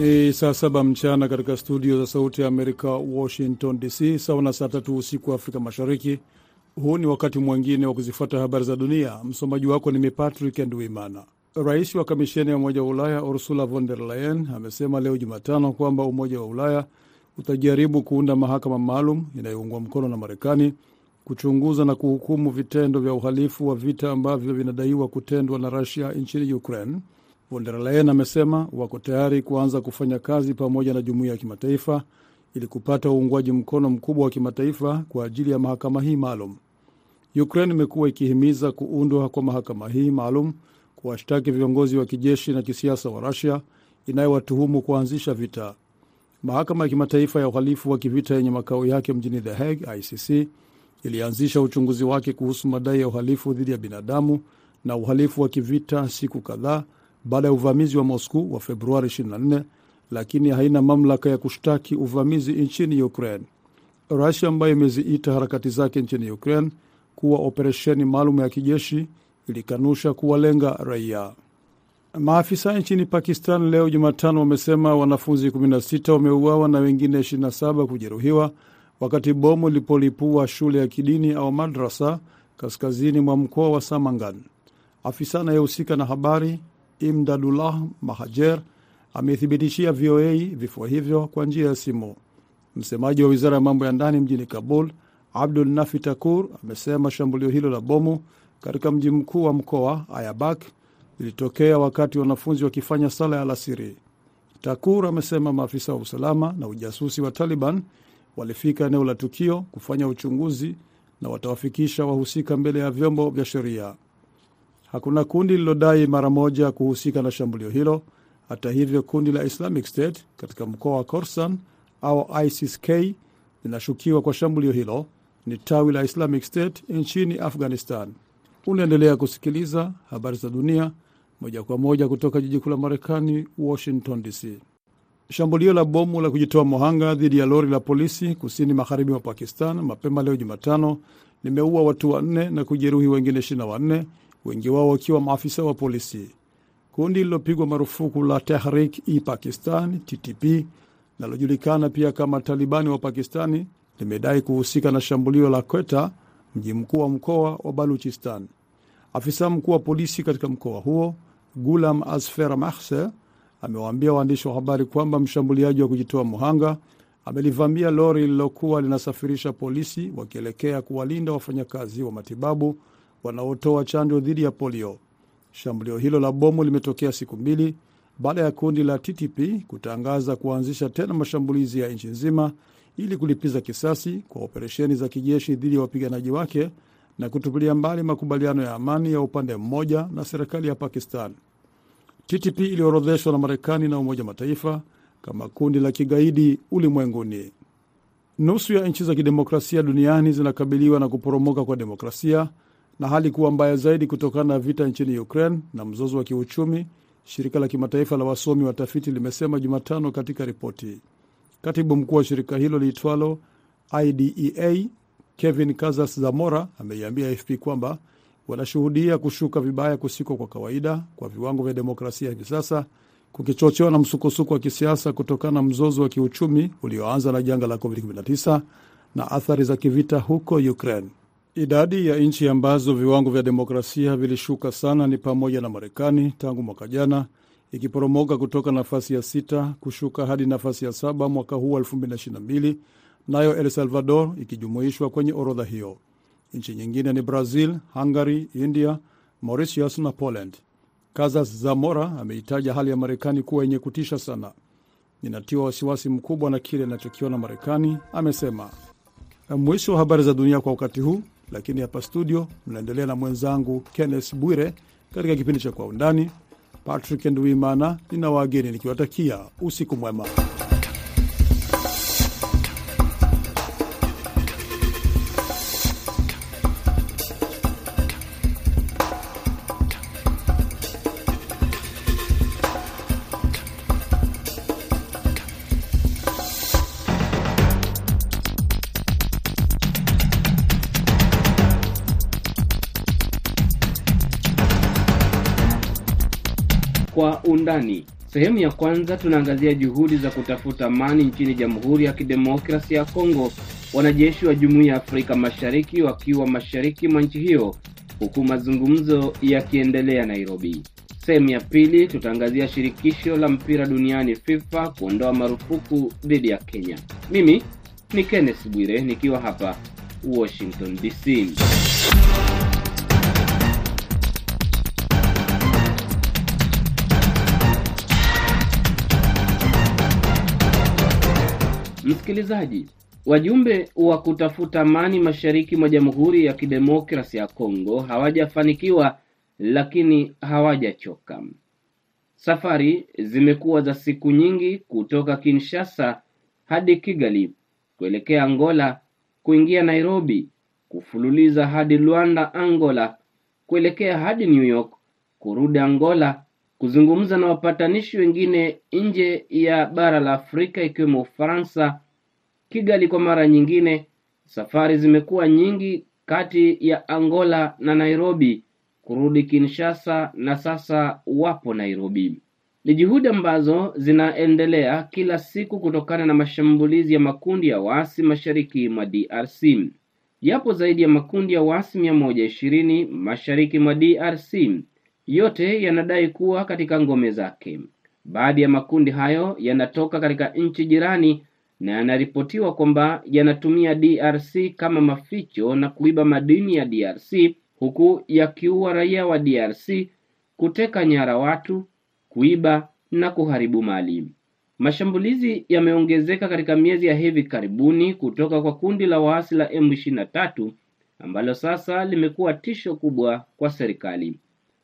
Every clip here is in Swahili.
Ni saa saba mchana katika studio za Sauti ya Amerika, Washington DC, sawa na saa tatu usiku wa Afrika Mashariki. Huu ni wakati mwingine wa kuzifuata habari za dunia. Msomaji wako ni mi Patrick Nduimana. Rais wa Kamisheni ya Umoja wa Ulaya Ursula von der Leyen amesema leo Jumatano kwamba Umoja wa Ulaya utajaribu kuunda mahakama maalum inayoungwa mkono na Marekani kuchunguza na kuhukumu vitendo vya uhalifu wa vita ambavyo vinadaiwa kutendwa na Rusia nchini Ukraine. Von der Leyen amesema wako tayari kuanza kufanya kazi pamoja na jumuiya ya kimataifa ili kupata uungwaji mkono mkubwa wa kimataifa kwa ajili ya mahakama hii maalum. Ukraine imekuwa ikihimiza kuundwa kwa mahakama hii maalum kuwashtaki viongozi wa kijeshi na kisiasa wa Rusia inayowatuhumu kuanzisha vita. Mahakama ya kimataifa ya uhalifu wa kivita yenye makao yake mjini The Hague, ICC, ilianzisha uchunguzi wake kuhusu madai ya uhalifu dhidi ya binadamu na uhalifu wa kivita siku kadhaa baada ya uvamizi wa Moscow wa Februari 24, lakini haina mamlaka ya kushtaki uvamizi nchini Ukraine. Rusia ambayo imeziita harakati zake nchini Ukraine kuwa operesheni maalum ya kijeshi ilikanusha kuwalenga raia. Maafisa nchini Pakistan leo Jumatano wamesema wanafunzi 16 wameuawa na wengine 27 kujeruhiwa wakati bomu lilipolipua shule ya kidini au madrasa kaskazini mwa mkoa wa Samangan. Afisa anayehusika na habari Imdadullah Mahajer amethibitishia VOA vifo hivyo kwa njia ya simu. Msemaji wa wizara ya mambo ya ndani mjini Kabul, Abdul Nafi Takur, amesema shambulio hilo la bomu katika mji mkuu wa mkoa Ayabak lilitokea wakati wanafunzi wakifanya sala ya alasiri. Takur amesema maafisa wa usalama na ujasusi wa Taliban walifika eneo la tukio kufanya uchunguzi na watawafikisha wahusika mbele ya vyombo vya sheria. Hakuna kundi lililodai mara moja kuhusika na shambulio hilo. Hata hivyo, kundi la Islamic State katika mkoa wa Khorasan au ISIS-K linashukiwa kwa shambulio hilo. Ni tawi la Islamic State nchini Afghanistan. Unaendelea kusikiliza habari za dunia moja kwa moja kutoka jiji kuu la Marekani, Washington DC. Shambulio la bomu la kujitoa mohanga dhidi ya lori la polisi kusini magharibi mwa Pakistan mapema leo Jumatano limeua watu wanne na kujeruhi wengine 24, wengi wao wakiwa maafisa wa polisi. Kundi lililopigwa marufuku la Tehrik-i-Pakistan TTP linalojulikana pia kama Talibani wa Pakistani limedai kuhusika na shambulio la Kweta, mji mkuu wa mkoa wa Baluchistan. Afisa mkuu wa polisi katika mkoa huo Gulam Asfer Mahse amewaambia waandishi wa habari kwamba mshambuliaji wa kujitoa muhanga amelivamia lori lililokuwa linasafirisha polisi wakielekea kuwalinda wafanyakazi wa matibabu wanaotoa chanjo dhidi ya polio. Shambulio hilo la bomu limetokea siku mbili baada ya kundi la TTP kutangaza kuanzisha tena mashambulizi ya nchi nzima ili kulipiza kisasi kwa operesheni za kijeshi dhidi ya wapiganaji wake na kutupilia mbali makubaliano ya amani ya upande mmoja na serikali ya Pakistan. TTP iliorodheshwa na Marekani na Umoja Mataifa kama kundi la kigaidi ulimwenguni. Nusu ya nchi za kidemokrasia duniani zinakabiliwa na kuporomoka kwa demokrasia na hali kuwa mbaya zaidi kutokana na vita nchini Ukraine na mzozo wa kiuchumi, shirika la kimataifa la wasomi watafiti limesema Jumatano katika ripoti. Katibu mkuu wa shirika hilo liitwalo IDEA Kevin Kazas Zamora ameiambia AFP kwamba wanashuhudia kushuka vibaya kusiko kwa kawaida kwa viwango vya demokrasia hivi sasa, kukichochewa na msukosuko wa kisiasa kutokana na mzozo wa kiuchumi ulioanza na janga la COVID-19 na athari za kivita huko Ukraine. Idadi ya nchi ambazo viwango vya demokrasia vilishuka sana ni pamoja na Marekani tangu mwaka jana, ikiporomoka kutoka nafasi ya sita kushuka hadi nafasi ya saba mwaka huu wa 2022, nayo El Salvador ikijumuishwa kwenye orodha hiyo. Nchi nyingine ni Brazil, Hungary, India, Mauritius na Poland. Kazas Zamora ameitaja hali ya Marekani kuwa yenye kutisha sana. Ninatiwa wasiwasi mkubwa na kile inachokiona Marekani, amesema. Mwisho wa habari za dunia kwa wakati huu, lakini hapa studio mnaendelea na mwenzangu Kenneth Bwire katika kipindi cha Kwa Undani. Patrick Nduimana nina wageni nikiwatakia usiku mwema. Undani Sehemu ya kwanza tunaangazia juhudi za kutafuta amani nchini Jamhuri ya Kidemokrasia ya Kongo, wanajeshi wa Jumuiya ya Afrika Mashariki wakiwa mashariki mwa nchi hiyo, huku mazungumzo yakiendelea Nairobi. Sehemu ya pili tutaangazia shirikisho la mpira duniani FIFA kuondoa marufuku dhidi ya Kenya. Mimi ni Kenneth Bwire nikiwa hapa Washington DC. Msikilizaji, wajumbe wa kutafuta amani mashariki mwa Jamhuri ya Kidemokrasi ya Kongo hawajafanikiwa, lakini hawajachoka. Safari zimekuwa za siku nyingi kutoka Kinshasa hadi Kigali, kuelekea Angola, kuingia Nairobi, kufululiza hadi Luanda, Angola, kuelekea hadi New York, kurudi Angola, kuzungumza na wapatanishi wengine nje ya bara la Afrika ikiwemo Ufaransa, Kigali kwa mara nyingine. Safari zimekuwa nyingi kati ya Angola na Nairobi, kurudi Kinshasa na sasa wapo Nairobi. Ni juhudi ambazo zinaendelea kila siku kutokana na mashambulizi ya makundi ya waasi mashariki mwa DRC. Yapo zaidi ya makundi ya waasi mia moja ishirini mashariki mwa DRC, yote yanadai kuwa katika ngome zake. Baadhi ya makundi hayo yanatoka katika nchi jirani na yanaripotiwa kwamba yanatumia DRC kama maficho na kuiba madini ya DRC huku yakiua raia wa DRC, kuteka nyara watu, kuiba na kuharibu mali. Mashambulizi yameongezeka katika miezi ya hivi karibuni kutoka kwa kundi la waasi la M23 ambalo sasa limekuwa tisho kubwa kwa serikali.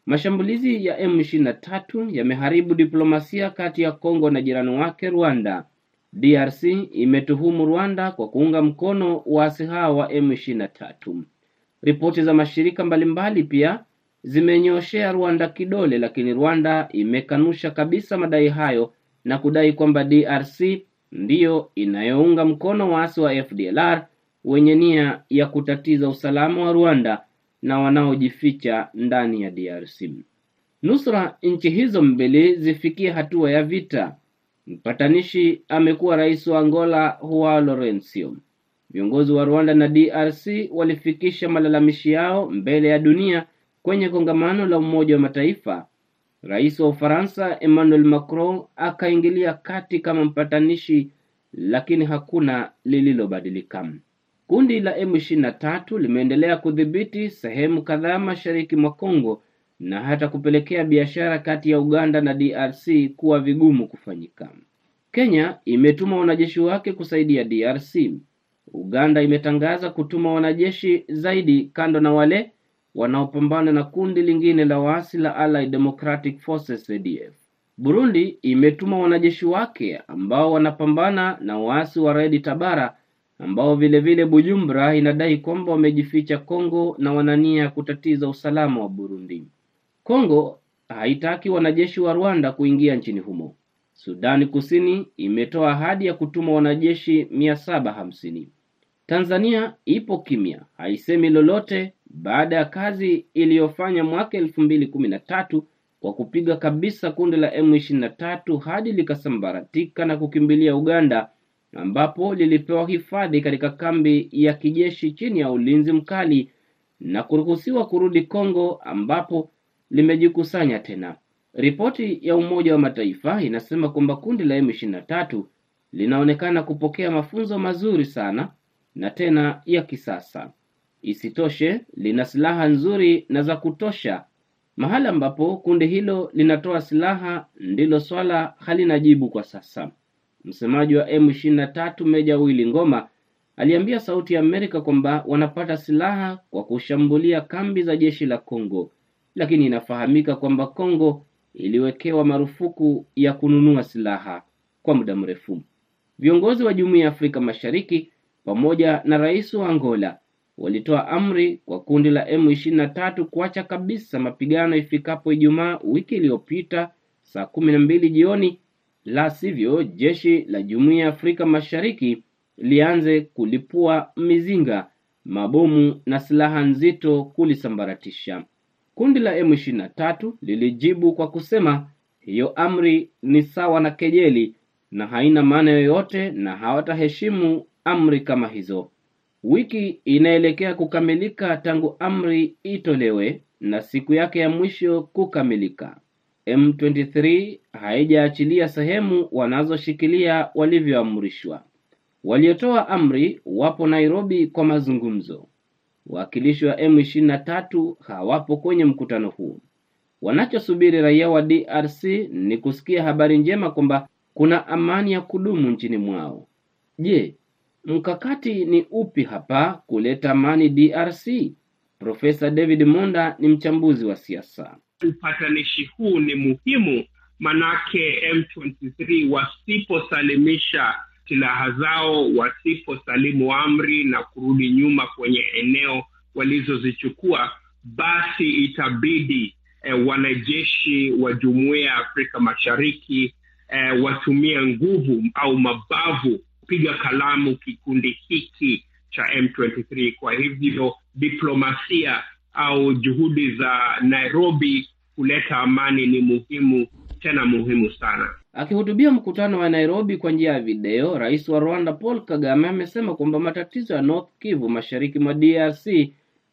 Mashambulizi ya M23 yameharibu diplomasia kati ya Kongo na jirani wake Rwanda. DRC imetuhumu Rwanda kwa kuunga mkono waasi hao wa M23. Ripoti za mashirika mbalimbali pia zimenyoshea Rwanda kidole, lakini Rwanda imekanusha kabisa madai hayo na kudai kwamba DRC ndiyo inayounga mkono waasi wa FDLR wenye nia ya kutatiza usalama wa Rwanda na wanaojificha ndani ya DRC. Nusra nchi hizo mbili zifikie hatua ya vita. Mpatanishi amekuwa rais wa Angola Joao Lourenco. Viongozi wa Rwanda na DRC walifikisha malalamishi yao mbele ya dunia kwenye kongamano la Umoja wa Mataifa. Rais wa Ufaransa Emmanuel Macron akaingilia kati kama mpatanishi, lakini hakuna lililobadilika. Kundi la M23 limeendelea kudhibiti sehemu kadhaa mashariki mwa Kongo na hata kupelekea biashara kati ya Uganda na DRC kuwa vigumu kufanyika. Kenya imetuma wanajeshi wake kusaidia DRC. Uganda imetangaza kutuma wanajeshi zaidi kando na wale wanaopambana na kundi lingine la waasi la Allied Democratic Forces ADF. Burundi imetuma wanajeshi wake ambao wanapambana na waasi wa Red Tabara ambao vile vile Bujumbura inadai kwamba wamejificha Kongo na wanania kutatiza usalama wa Burundi. Kongo haitaki wanajeshi wa Rwanda kuingia nchini humo. Sudani Kusini imetoa ahadi ya kutuma wanajeshi mia saba hamsini. Tanzania ipo kimya, haisemi lolote baada ya kazi iliyofanya mwaka elfu mbili kumi na tatu kwa kupiga kabisa kundi la M23 hadi likasambaratika na kukimbilia Uganda ambapo lilipewa hifadhi katika kambi ya kijeshi chini ya ulinzi mkali na kuruhusiwa kurudi Kongo ambapo limejikusanya tena. Ripoti ya Umoja wa Mataifa inasema kwamba kundi la M23 linaonekana kupokea mafunzo mazuri sana na tena ya kisasa. Isitoshe, lina silaha nzuri na za kutosha. Mahali ambapo kundi hilo linatoa silaha ndilo swala halina jibu kwa sasa. Msemaji wa M23 Meja Willy Ngoma aliambia Sauti ya Amerika kwamba wanapata silaha kwa kushambulia kambi za jeshi la Kongo, lakini inafahamika kwamba Kongo iliwekewa marufuku ya kununua silaha kwa muda mrefu. Viongozi wa Jumuiya ya Afrika Mashariki pamoja na rais wa Angola walitoa amri kwa kundi la M23 kuacha kabisa mapigano ifikapo Ijumaa wiki iliyopita saa kumi na mbili jioni, la sivyo jeshi la Jumuiya ya Afrika Mashariki lianze kulipua mizinga, mabomu na silaha nzito kulisambaratisha. Kundi la M23 lilijibu kwa kusema hiyo amri ni sawa na kejeli na haina maana yoyote, na hawataheshimu amri kama hizo. Wiki inaelekea kukamilika tangu amri itolewe na siku yake ya mwisho kukamilika. M23 haijaachilia sehemu wanazoshikilia walivyoamrishwa. Waliotoa amri wapo Nairobi kwa mazungumzo. Wawakilishi wa M23 hawapo kwenye mkutano huu. Wanachosubiri raia wa DRC ni kusikia habari njema kwamba kuna amani ya kudumu nchini mwao. Je, mkakati ni upi hapa kuleta amani DRC? Profesa David Monda ni mchambuzi wa siasa. Upatanishi huu ni muhimu, manake M23 wasiposalimisha silaha zao, wasiposalimu amri na kurudi nyuma kwenye eneo walizozichukua, basi itabidi eh, wanajeshi wa Jumuiya ya Afrika Mashariki eh, watumie nguvu au mabavu kupiga kalamu kikundi hiki cha M23. Kwa hivyo diplomasia au juhudi za Nairobi kuleta amani ni muhimu, tena muhimu sana. Akihutubia mkutano wa Nairobi kwa njia ya video, rais wa Rwanda Paul Kagame amesema kwamba matatizo ya North Kivu mashariki mwa DRC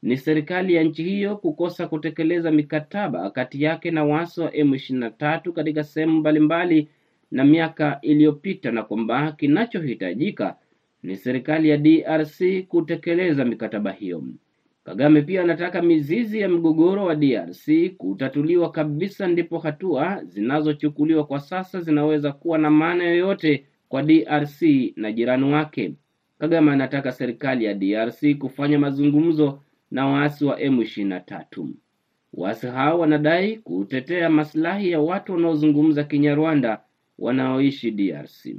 ni serikali ya nchi hiyo kukosa kutekeleza mikataba kati yake na waasi wa M23 katika sehemu mbalimbali na miaka iliyopita, na kwamba kinachohitajika ni serikali ya DRC kutekeleza mikataba hiyo. Kagame pia anataka mizizi ya mgogoro wa DRC kutatuliwa kabisa, ndipo hatua zinazochukuliwa kwa sasa zinaweza kuwa na maana yoyote kwa DRC na jirani wake. Kagame anataka serikali ya DRC kufanya mazungumzo na waasi wa M23. Waasi hao wanadai kutetea maslahi ya watu wanaozungumza Kinyarwanda wanaoishi DRC.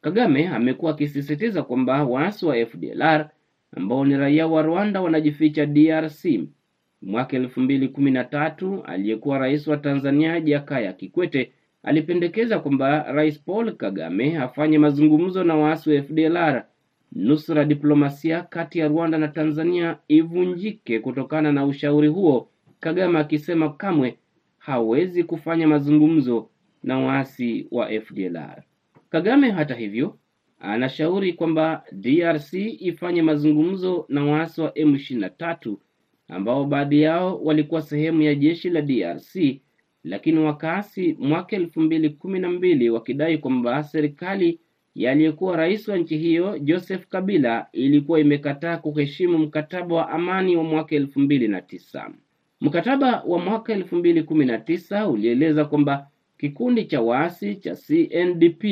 Kagame amekuwa akisisitiza kwamba waasi wa FDLR ambao ni raia wa Rwanda wanajificha DRC. Mwaka elfu mbili kumi na tatu aliyekuwa rais wa Tanzania Jakaya Kikwete alipendekeza kwamba Rais Paul Kagame afanye mazungumzo na waasi wa FDLR nusra diplomasia kati ya Rwanda na Tanzania ivunjike kutokana na ushauri huo, Kagame akisema kamwe hawezi kufanya mazungumzo na waasi wa FDLR. Kagame hata hivyo anashauri kwamba DRC ifanye mazungumzo na waasi wa M23 ambao baadhi yao walikuwa sehemu ya jeshi la DRC, lakini wakaasi mwaka elfu mbili kumi na mbili wakidai kwamba serikali yaliyekuwa rais wa nchi hiyo Joseph Kabila ilikuwa imekataa kuheshimu mkataba wa amani wa mwaka elfu mbili na tisa. Mkataba wa mwaka elfu mbili kumi na tisa ulieleza kwamba kikundi cha waasi cha CNDP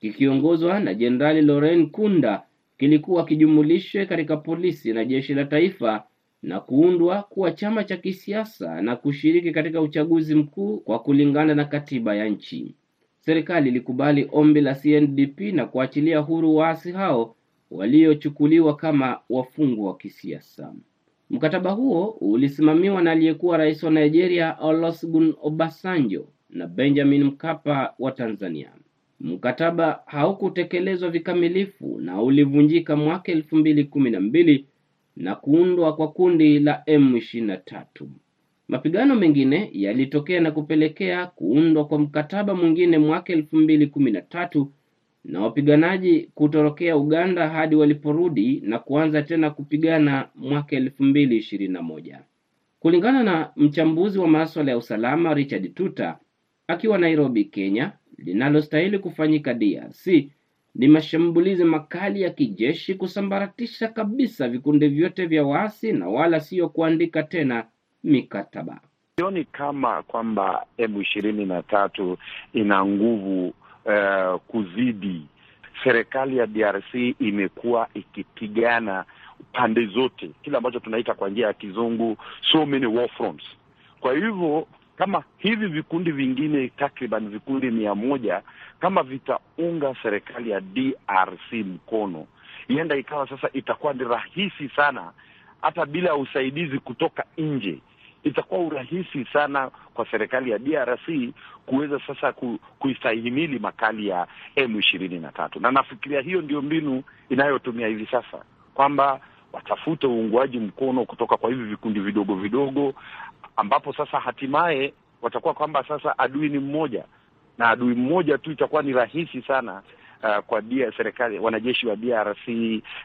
kikiongozwa na Jenerali Laurent Kunda kilikuwa kijumulishwe katika polisi na jeshi la taifa na kuundwa kuwa chama cha kisiasa na kushiriki katika uchaguzi mkuu kwa kulingana na katiba ya nchi. Serikali ilikubali ombi la CNDP na kuachilia huru waasi hao waliochukuliwa kama wafungwa wa kisiasa. Mkataba huo ulisimamiwa na aliyekuwa rais wa Nigeria Olusegun Obasanjo na Benjamin Mkapa wa Tanzania. Mkataba haukutekelezwa vikamilifu na ulivunjika mwaka elfu mbili kumi na mbili na kuundwa kwa kundi la M23. Mapigano mengine yalitokea na kupelekea kuundwa kwa mkataba mwingine mwaka elfu mbili kumi na tatu na wapiganaji kutorokea Uganda hadi waliporudi na kuanza tena kupigana mwaka elfu mbili ishirini na moja. Kulingana na mchambuzi wa maswala ya usalama Richard Tuta akiwa Nairobi, Kenya, linalostahili kufanyika DRC ni mashambulizi makali ya kijeshi kusambaratisha kabisa vikundi vyote vya waasi na wala siyo kuandika tena mikataba. Sioni kama kwamba M ishirini na tatu ina nguvu uh, kuzidi serikali ya DRC. Imekuwa ikipigana pande zote, kile ambacho tunaita kwa njia ya kizungu so many war fronts. Kwa hivyo kama hivi vikundi vingine takriban vikundi mia moja kama vitaunga serikali ya DRC mkono, ienda ikawa sasa itakuwa ni rahisi sana, hata bila usaidizi kutoka nje, itakuwa urahisi sana kwa serikali ya DRC kuweza sasa ku, kuistahimili makali ya M ishirini na tatu, na nafikiria hiyo ndio mbinu inayotumia hivi sasa kwamba watafute uungwaji mkono kutoka kwa hivi vikundi vidogo vidogo ambapo sasa hatimaye watakuwa kwamba sasa adui ni mmoja, na adui mmoja tu itakuwa ni rahisi sana uh, kwa dia serikali wanajeshi wa DRC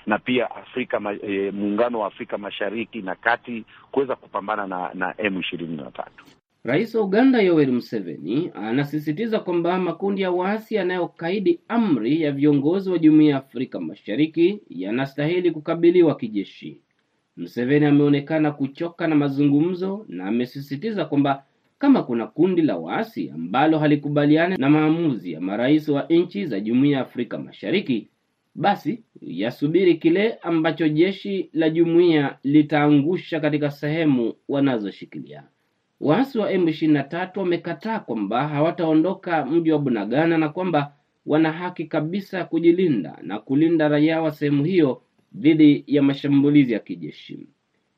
na pia Afrika e, muungano wa Afrika Mashariki na Kati kuweza kupambana na, na M ishirini na tatu. Rais wa Uganda Yoweri Museveni anasisitiza kwamba makundi ya waasi yanayokaidi amri ya viongozi wa Jumuiya ya Afrika Mashariki yanastahili kukabiliwa kijeshi. Museveni ameonekana kuchoka na mazungumzo na amesisitiza kwamba kama kuna kundi la waasi ambalo halikubaliani na maamuzi ya marais wa nchi za Jumuiya ya Afrika Mashariki, basi yasubiri kile ambacho jeshi la jumuiya litaangusha katika sehemu wanazoshikilia. Waasi wa M23 wamekataa kwamba hawataondoka mji wa Bunagana na kwamba wana haki kabisa kujilinda na kulinda raia wa sehemu hiyo dhidi ya mashambulizi ya kijeshi.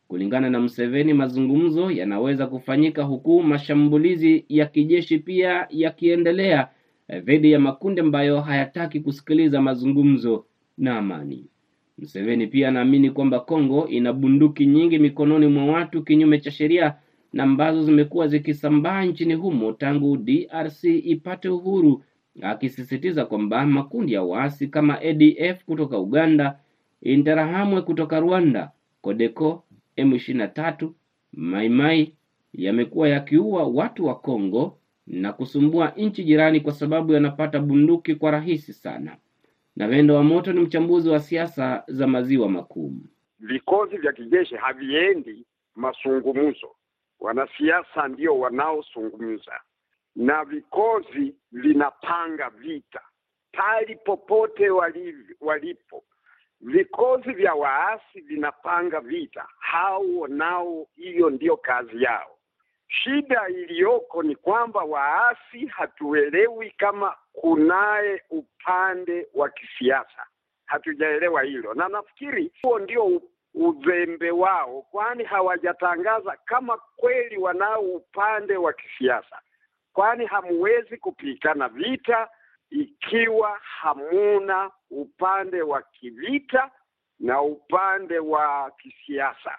Kulingana na Museveni, mazungumzo yanaweza kufanyika huku mashambulizi ya kijeshi pia yakiendelea dhidi ya makundi ambayo hayataki kusikiliza mazungumzo na amani. Museveni pia anaamini kwamba Kongo ina bunduki nyingi mikononi mwa watu kinyume cha sheria na ambazo zimekuwa zikisambaa nchini humo tangu DRC ipate uhuru, akisisitiza kwamba makundi ya waasi kama ADF kutoka Uganda, Interahamwe kutoka Rwanda, Kodeko, M23, Maimai yamekuwa yakiua watu wa Kongo na kusumbua nchi jirani kwa sababu yanapata bunduki kwa rahisi sana. Na Vendo wa Moto ni mchambuzi wa siasa za maziwa makuu. Vikosi vya kijeshi haviendi masungumzo, wanasiasa ndio wanaosungumza, na vikosi vinapanga vita pali popote walipo. Vikosi vya waasi vinapanga vita, hao nao, hiyo ndio kazi yao. Shida iliyoko ni kwamba waasi hatuelewi kama kunaye upande wa kisiasa, hatujaelewa hilo, na nafikiri huo ndio uzembe wao, kwani hawajatangaza kama kweli wanao upande wa kisiasa, kwani hamuwezi kupigana vita ikiwa hamuna upande wa kivita na upande wa kisiasa.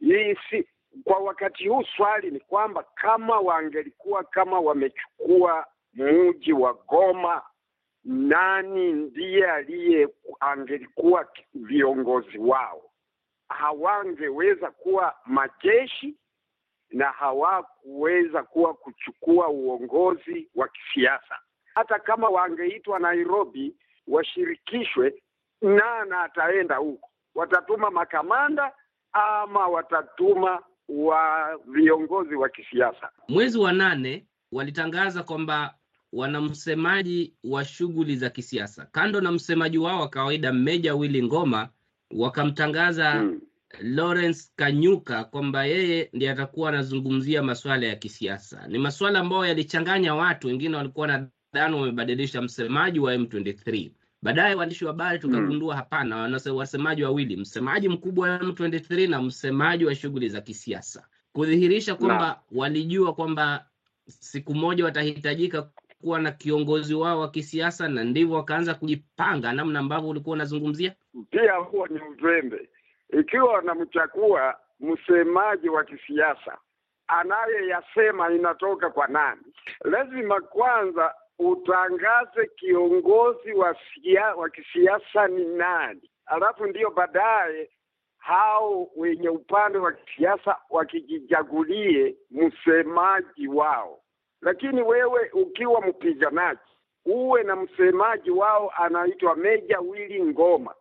Hii si kwa wakati huu. Swali ni kwamba kama wangelikuwa kama wamechukua mji wa Goma, nani ndiye aliye angelikuwa viongozi wao? Hawangeweza kuwa majeshi na hawakuweza kuwa kuchukua uongozi wa kisiasa. Hata kama wangeitwa Nairobi washirikishwe, nana ataenda huko? Watatuma makamanda ama watatuma wa viongozi wa kisiasa? Mwezi wa nane walitangaza kwamba wana msemaji wa shughuli za kisiasa kando na msemaji wao wa kawaida Meja Willy Ngoma, wakamtangaza Hmm. Lawrence Kanyuka kwamba yeye ndiye atakuwa anazungumzia masuala ya kisiasa. Ni masuala ambayo yalichanganya watu, wengine walikuwa nadhani wamebadilisha msemaji wa M23. Baadaye waandishi wa habari tukagundua hapana, wasemaji wawili, msemaji mkubwa wa M23 na msemaji wa shughuli za kisiasa, kudhihirisha kwamba walijua kwamba siku moja watahitajika kuwa na kiongozi wao wa kisiasa, na ndivyo wakaanza kujipanga namna ambavyo ulikuwa unazungumzia. Pia huo ni uzembe. Ikiwa wanamchagua msemaji wa kisiasa, anayeyasema inatoka kwa nani? Lazima kwanza utangaze kiongozi wa sia, wa kisiasa ni nani, alafu ndio baadaye hao wenye upande wa kisiasa wakijichagulie msemaji wao. Lakini wewe ukiwa mpiganaji uwe na msemaji wao anaitwa Meja Willy Ngoma,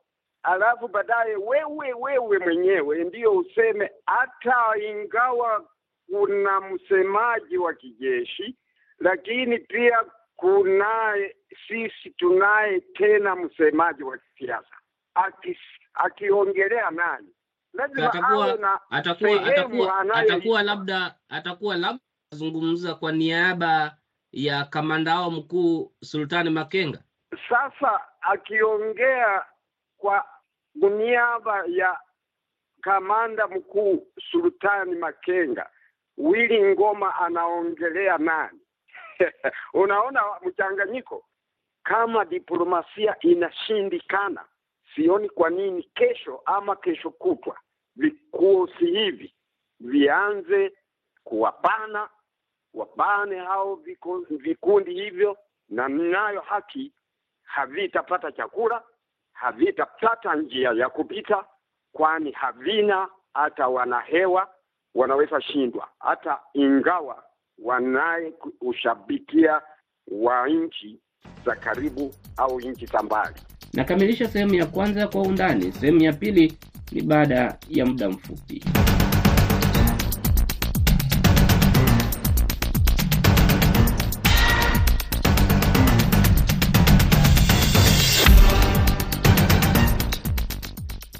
alafu baadaye wewe wewe mwenyewe ndiyo useme, hata ingawa kuna msemaji wa kijeshi, lakini pia kunaye sisi tunaye tena msemaji wa kisiasa. Akiongelea nani, atakuwa atakuwa atakuwa atakuwa labda atakuwa labda azungumza kwa niaba ya kamanda wao mkuu Sultani Makenga. Sasa akiongea kwa niaba ya kamanda mkuu Sultani Makenga, Willy Ngoma anaongelea nani? Unaona mchanganyiko. Kama diplomasia inashindikana, sioni kwa nini kesho ama kesho kutwa vikosi hivi vianze kuwabana wabane hao viku- vikundi hivyo, na mnayo haki, havitapata chakula, havitapata njia ya kupita, kwani havina hata wanahewa wanaweza shindwa, hata ingawa wanaye ushabikia wa nchi za karibu au nchi za mbali. Nakamilisha sehemu ya kwanza kwa undani. Sehemu ya pili ni baada ya muda mfupi.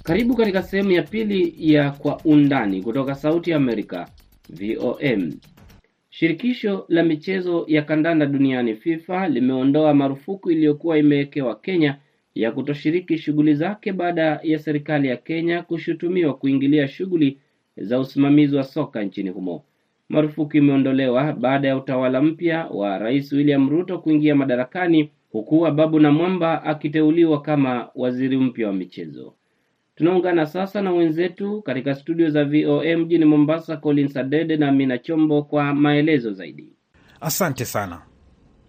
Karibu katika sehemu ya pili ya Kwa Undani kutoka Sauti ya Amerika, VOM. Shirikisho la michezo ya kandanda duniani FIFA limeondoa marufuku iliyokuwa imewekewa Kenya ya kutoshiriki shughuli zake baada ya serikali ya Kenya kushutumiwa kuingilia shughuli za usimamizi wa soka nchini humo. Marufuku imeondolewa baada ya utawala mpya wa Rais William Ruto kuingia madarakani huku Ababu Namwamba akiteuliwa kama waziri mpya wa michezo. Tunaungana sasa na wenzetu katika studio za VOA mjini Mombasa, Collins Adede na Amina Chombo kwa maelezo zaidi. Asante sana.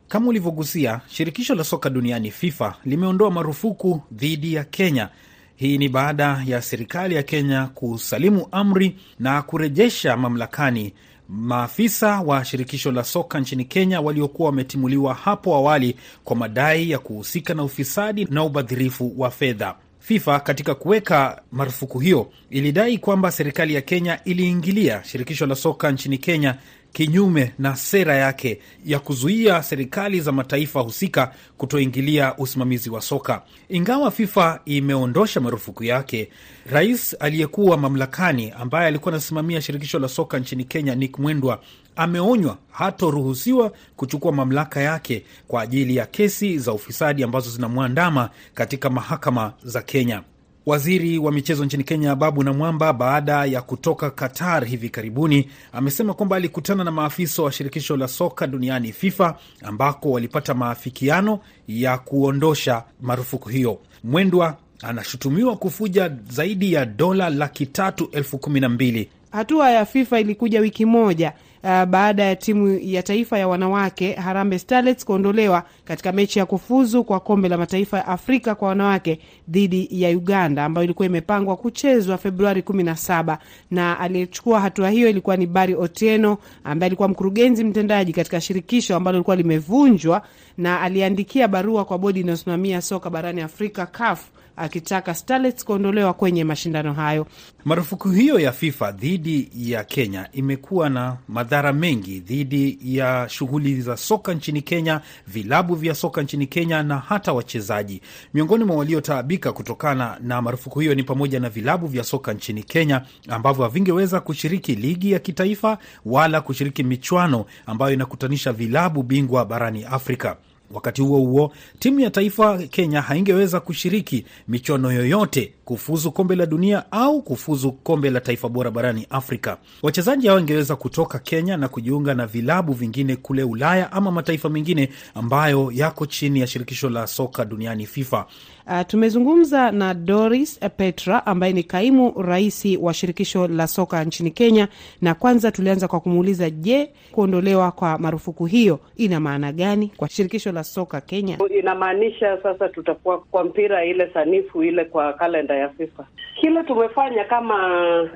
Kama ulivyogusia, shirikisho la soka duniani FIFA limeondoa marufuku dhidi ya Kenya. Hii ni baada ya serikali ya Kenya kusalimu amri na kurejesha mamlakani maafisa wa shirikisho la soka nchini Kenya waliokuwa wametimuliwa hapo awali kwa madai ya kuhusika na ufisadi na ubadhirifu wa fedha. FIFA katika kuweka marufuku hiyo ilidai kwamba serikali ya Kenya iliingilia shirikisho la soka nchini Kenya kinyume na sera yake ya kuzuia serikali za mataifa husika kutoingilia usimamizi wa soka. Ingawa FIFA imeondosha marufuku yake, rais aliyekuwa mamlakani ambaye alikuwa anasimamia shirikisho la soka nchini Kenya, Nick Mwendwa, ameonywa hatoruhusiwa kuchukua mamlaka yake kwa ajili ya kesi za ufisadi ambazo zinamwandama katika mahakama za Kenya. Waziri wa michezo nchini Kenya Babu Namwamba, baada ya kutoka Qatar hivi karibuni, amesema kwamba alikutana na maafisa wa shirikisho la soka duniani FIFA, ambako walipata maafikiano ya kuondosha marufuku hiyo. Mwendwa anashutumiwa kufuja zaidi ya dola laki tatu elfu kumi na mbili. Hatua ya FIFA ilikuja wiki moja uh, baada ya timu ya taifa ya wanawake Harambee Starlets kuondolewa katika mechi ya kufuzu kwa kombe la mataifa ya Afrika kwa wanawake dhidi ya Uganda ambayo ilikuwa imepangwa kuchezwa Februari 17, na aliyechukua hatua hiyo ilikuwa ni Barry Otieno ambaye alikuwa mkurugenzi mtendaji katika shirikisho ambalo lilikuwa limevunjwa, na aliandikia barua kwa bodi inayosimamia soka barani Afrika CAF akitaka Starlets kuondolewa kwenye mashindano hayo. Marufuku hiyo ya FIFA dhidi ya Kenya imekuwa na madhara mengi dhidi ya shughuli za soka nchini Kenya, vilabu vya soka nchini Kenya na hata wachezaji. Miongoni mwa waliotaabika kutokana na marufuku hiyo ni pamoja na vilabu vya soka nchini Kenya ambavyo havingeweza kushiriki ligi ya kitaifa wala kushiriki michuano ambayo inakutanisha vilabu bingwa barani Afrika. Wakati huo huo, timu ya taifa Kenya haingeweza kushiriki michuano yoyote kufuzu kombe la dunia au kufuzu kombe la taifa bora barani Afrika. Wachezaji hao wangeweza kutoka Kenya na kujiunga na vilabu vingine kule Ulaya ama mataifa mengine ambayo yako chini ya shirikisho la soka duniani FIFA. Uh, tumezungumza na Doris Petra ambaye ni kaimu rais wa shirikisho la soka nchini Kenya, na kwanza tulianza kwa kumuuliza, je, kuondolewa kwa marufuku hiyo ina maana gani kwa shirikisho la soka Kenya? Inamaanisha sasa tutakuwa kwa mpira ile sanifu ile kwa kalenda ya FIFA. Kile tumefanya kama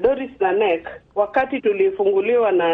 Doris na NEC, wakati tulifunguliwa na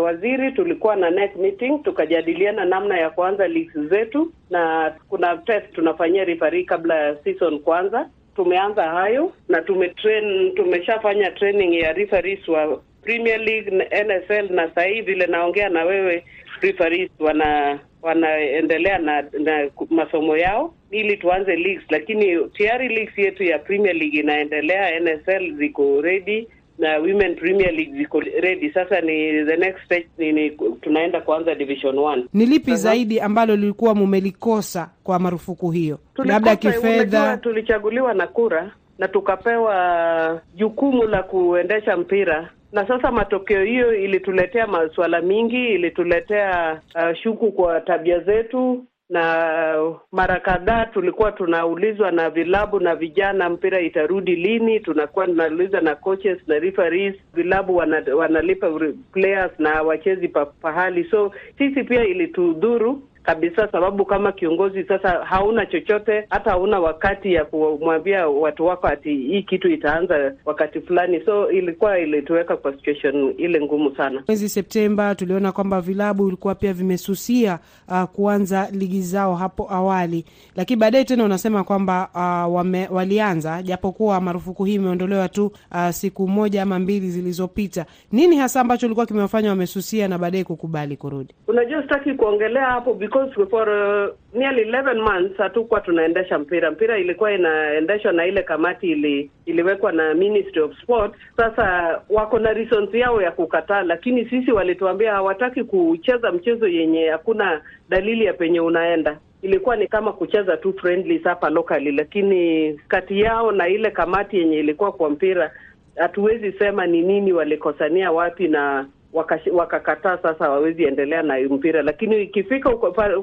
waziri, tulikuwa na NEC meeting, tukajadiliana namna ya kuanza leagues zetu, na kuna test tunafanyia rifari kabla season kwanza. Tumeanza hayo na tumetrain, tumeshafanya training ya referees wa Premier League NSL, na sasa hivi vile naongea na wewe referees wana wanaendelea na, na masomo yao ili tuanze leagues, lakini tayari leagues yetu ya Premier League inaendelea, NSL ziko ready na Women Premier League ziko ready. Sasa ni the next stage ni, ni tunaenda kuanza Division 1. Ni lipi zaidi ambalo lilikuwa mumelikosa kwa marufuku hiyo, labda kifedha? Tulichaguliwa na kura na tukapewa jukumu la kuendesha mpira na sasa matokeo hiyo ilituletea masuala mingi, ilituletea uh, shuku kwa tabia zetu, na mara kadhaa tulikuwa tunaulizwa na vilabu na vijana, mpira itarudi lini? Tunakuwa tunauliza na coaches na referees, vilabu wana, wanalipa players na wachezi pa, pahali, so sisi pia ilitudhuru kabisa, sababu kama kiongozi sasa hauna chochote, hata hauna wakati ya kumwambia watu wako ati hii kitu itaanza wakati fulani, so ilikuwa ilituweka kwa situation ile ngumu sana. Mwezi Septemba tuliona kwamba vilabu ilikuwa pia vimesusia uh, kuanza ligi zao hapo awali, lakini baadaye tena unasema kwamba uh, wame, walianza japokuwa marufuku hii imeondolewa tu uh, siku moja ama mbili zilizopita. Nini hasa ambacho ilikuwa kimewafanya wamesusia na baadaye kukubali kurudi? Unajua, sitaki kuongelea hapo because for uh, nearly 11 months hatukuwa tunaendesha mpira. Mpira ilikuwa inaendeshwa na ile kamati ili, iliwekwa na Ministry of Sport. Sasa wako na reasons yao ya kukataa, lakini sisi walituambia hawataki kucheza mchezo yenye hakuna dalili ya penye unaenda ilikuwa ni kama kucheza tu friendlies hapa locally, lakini kati yao na ile kamati yenye ilikuwa kwa mpira hatuwezi sema ni nini walikosania wapi na wakakataa waka sasa wawezi endelea na mpira, lakini ikifika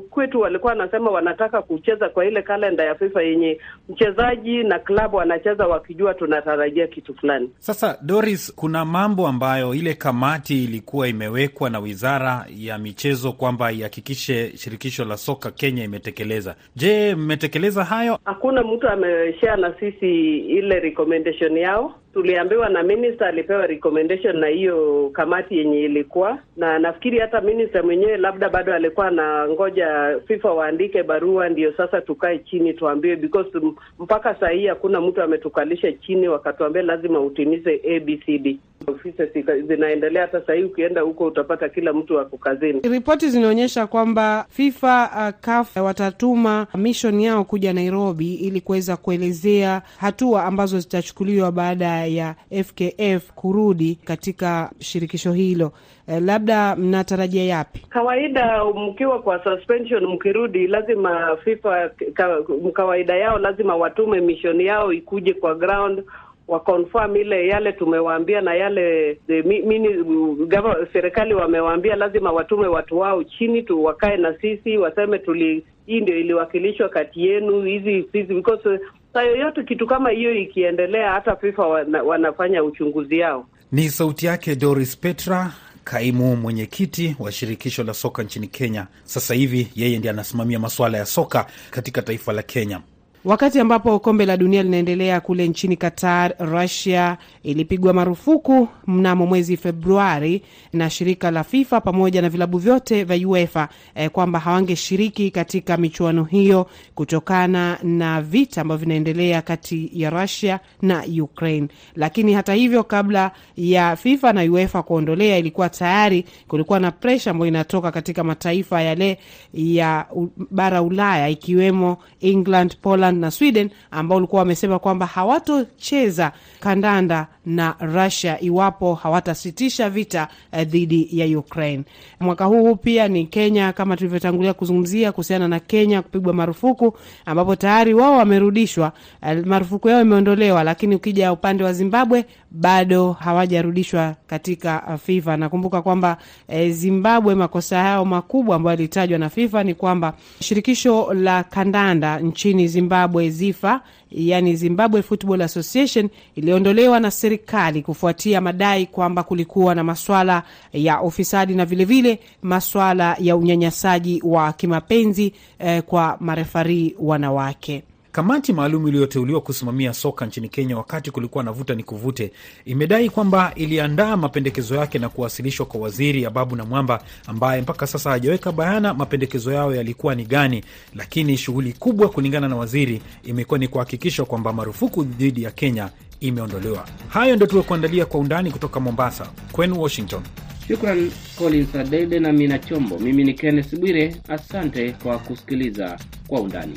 kwetu walikuwa wanasema wanataka kucheza kwa ile kalenda ya FIFA yenye mchezaji na klabu wanacheza wakijua tunatarajia kitu fulani. Sasa Doris, kuna mambo ambayo ile kamati ilikuwa imewekwa na wizara ya michezo kwamba ihakikishe shirikisho la soka Kenya imetekeleza. Je, mmetekeleza hayo? Hakuna mtu ameshare na sisi ile recommendation yao tuliambiwa na minister alipewa recommendation na hiyo kamati yenye ilikuwa na, nafikiri hata minister mwenyewe labda bado alikuwa na ngoja FIFA waandike barua ndio sasa tukae chini tuambiwe, because mpaka saa hii hakuna mtu ametukalisha chini wakatuambia lazima utimize ABCD. Ofisi zinaendelea sasa hii, ukienda huko utapata kila mtu ako kazini. Ripoti zinaonyesha kwamba FIFA uh, CAF watatuma mission yao kuja Nairobi ili kuweza kuelezea hatua ambazo zitachukuliwa baada ya FKF kurudi katika shirikisho hilo. Uh, labda mnatarajia yapi? Kawaida mkiwa kwa suspension, mkirudi lazima FIFA ka, kawaida yao lazima watume mission yao ikuje kwa ground wa confirm ile yale tumewaambia na yale mini serikali wamewaambia, lazima watume watu wao chini tu wakae na sisi waseme tuli hii ndio iliwakilishwa kati yenu hizi hizi, because saa yoyote kitu kama hiyo ikiendelea, hata FIFA wana, wanafanya uchunguzi yao. Ni sauti yake Doris Petra, kaimu mwenyekiti wa shirikisho la soka nchini Kenya. Sasa hivi yeye ndiye anasimamia masuala ya soka katika taifa la Kenya. Wakati ambapo kombe la dunia linaendelea kule nchini Qatar, Russia ilipigwa marufuku mnamo mwezi Februari na shirika la FIFA pamoja na vilabu vyote vya UEFA eh, kwamba hawangeshiriki katika michuano hiyo kutokana na vita ambavyo vinaendelea kati ya Russia na Ukraine. Lakini hata hivyo, kabla ya FIFA na UEFA kuondolea, ilikuwa tayari kulikuwa na presha ambayo inatoka katika mataifa yale ya bara Ulaya ikiwemo England, Poland na Sweden ambao walikuwa wamesema kwamba hawatocheza kandanda na Russia iwapo hawatasitisha vita eh, dhidi ya Ukraine. Mwaka huu pia ni Kenya, kama tulivyotangulia kuzungumzia kuhusiana na Kenya kupigwa marufuku, ambapo tayari wao wamerudishwa, eh, marufuku yao imeondolewa, lakini ukija upande wa Zimbabwe bado hawajarudishwa katika FIFA. Nakumbuka kwamba e, Zimbabwe makosa yao makubwa ambayo yalitajwa na FIFA ni kwamba shirikisho la kandanda nchini Zimbabwe ZIFA, yani Zimbabwe Football Association iliondolewa na serikali kufuatia madai kwamba kulikuwa na maswala ya ufisadi na vilevile vile maswala ya unyanyasaji wa kimapenzi eh, kwa marefarii wanawake. Kamati maalum iliyoteuliwa kusimamia soka nchini Kenya wakati kulikuwa na vuta ni kuvute, imedai kwamba iliandaa mapendekezo yake na kuwasilishwa kwa waziri Ababu na Mwamba, ambaye mpaka sasa hajaweka bayana mapendekezo yao yalikuwa ni gani. Lakini shughuli kubwa, kulingana na waziri, imekuwa ni kuhakikisha kwamba marufuku dhidi ya Kenya imeondolewa. Hayo ndio tuliokuandalia kwa undani kutoka Mombasa. Kwenu Washington. Shukran Collins Adede na Mina Chombo. Mimi ni Kenneth Bwire, asante kwa kusikiliza kwa undani.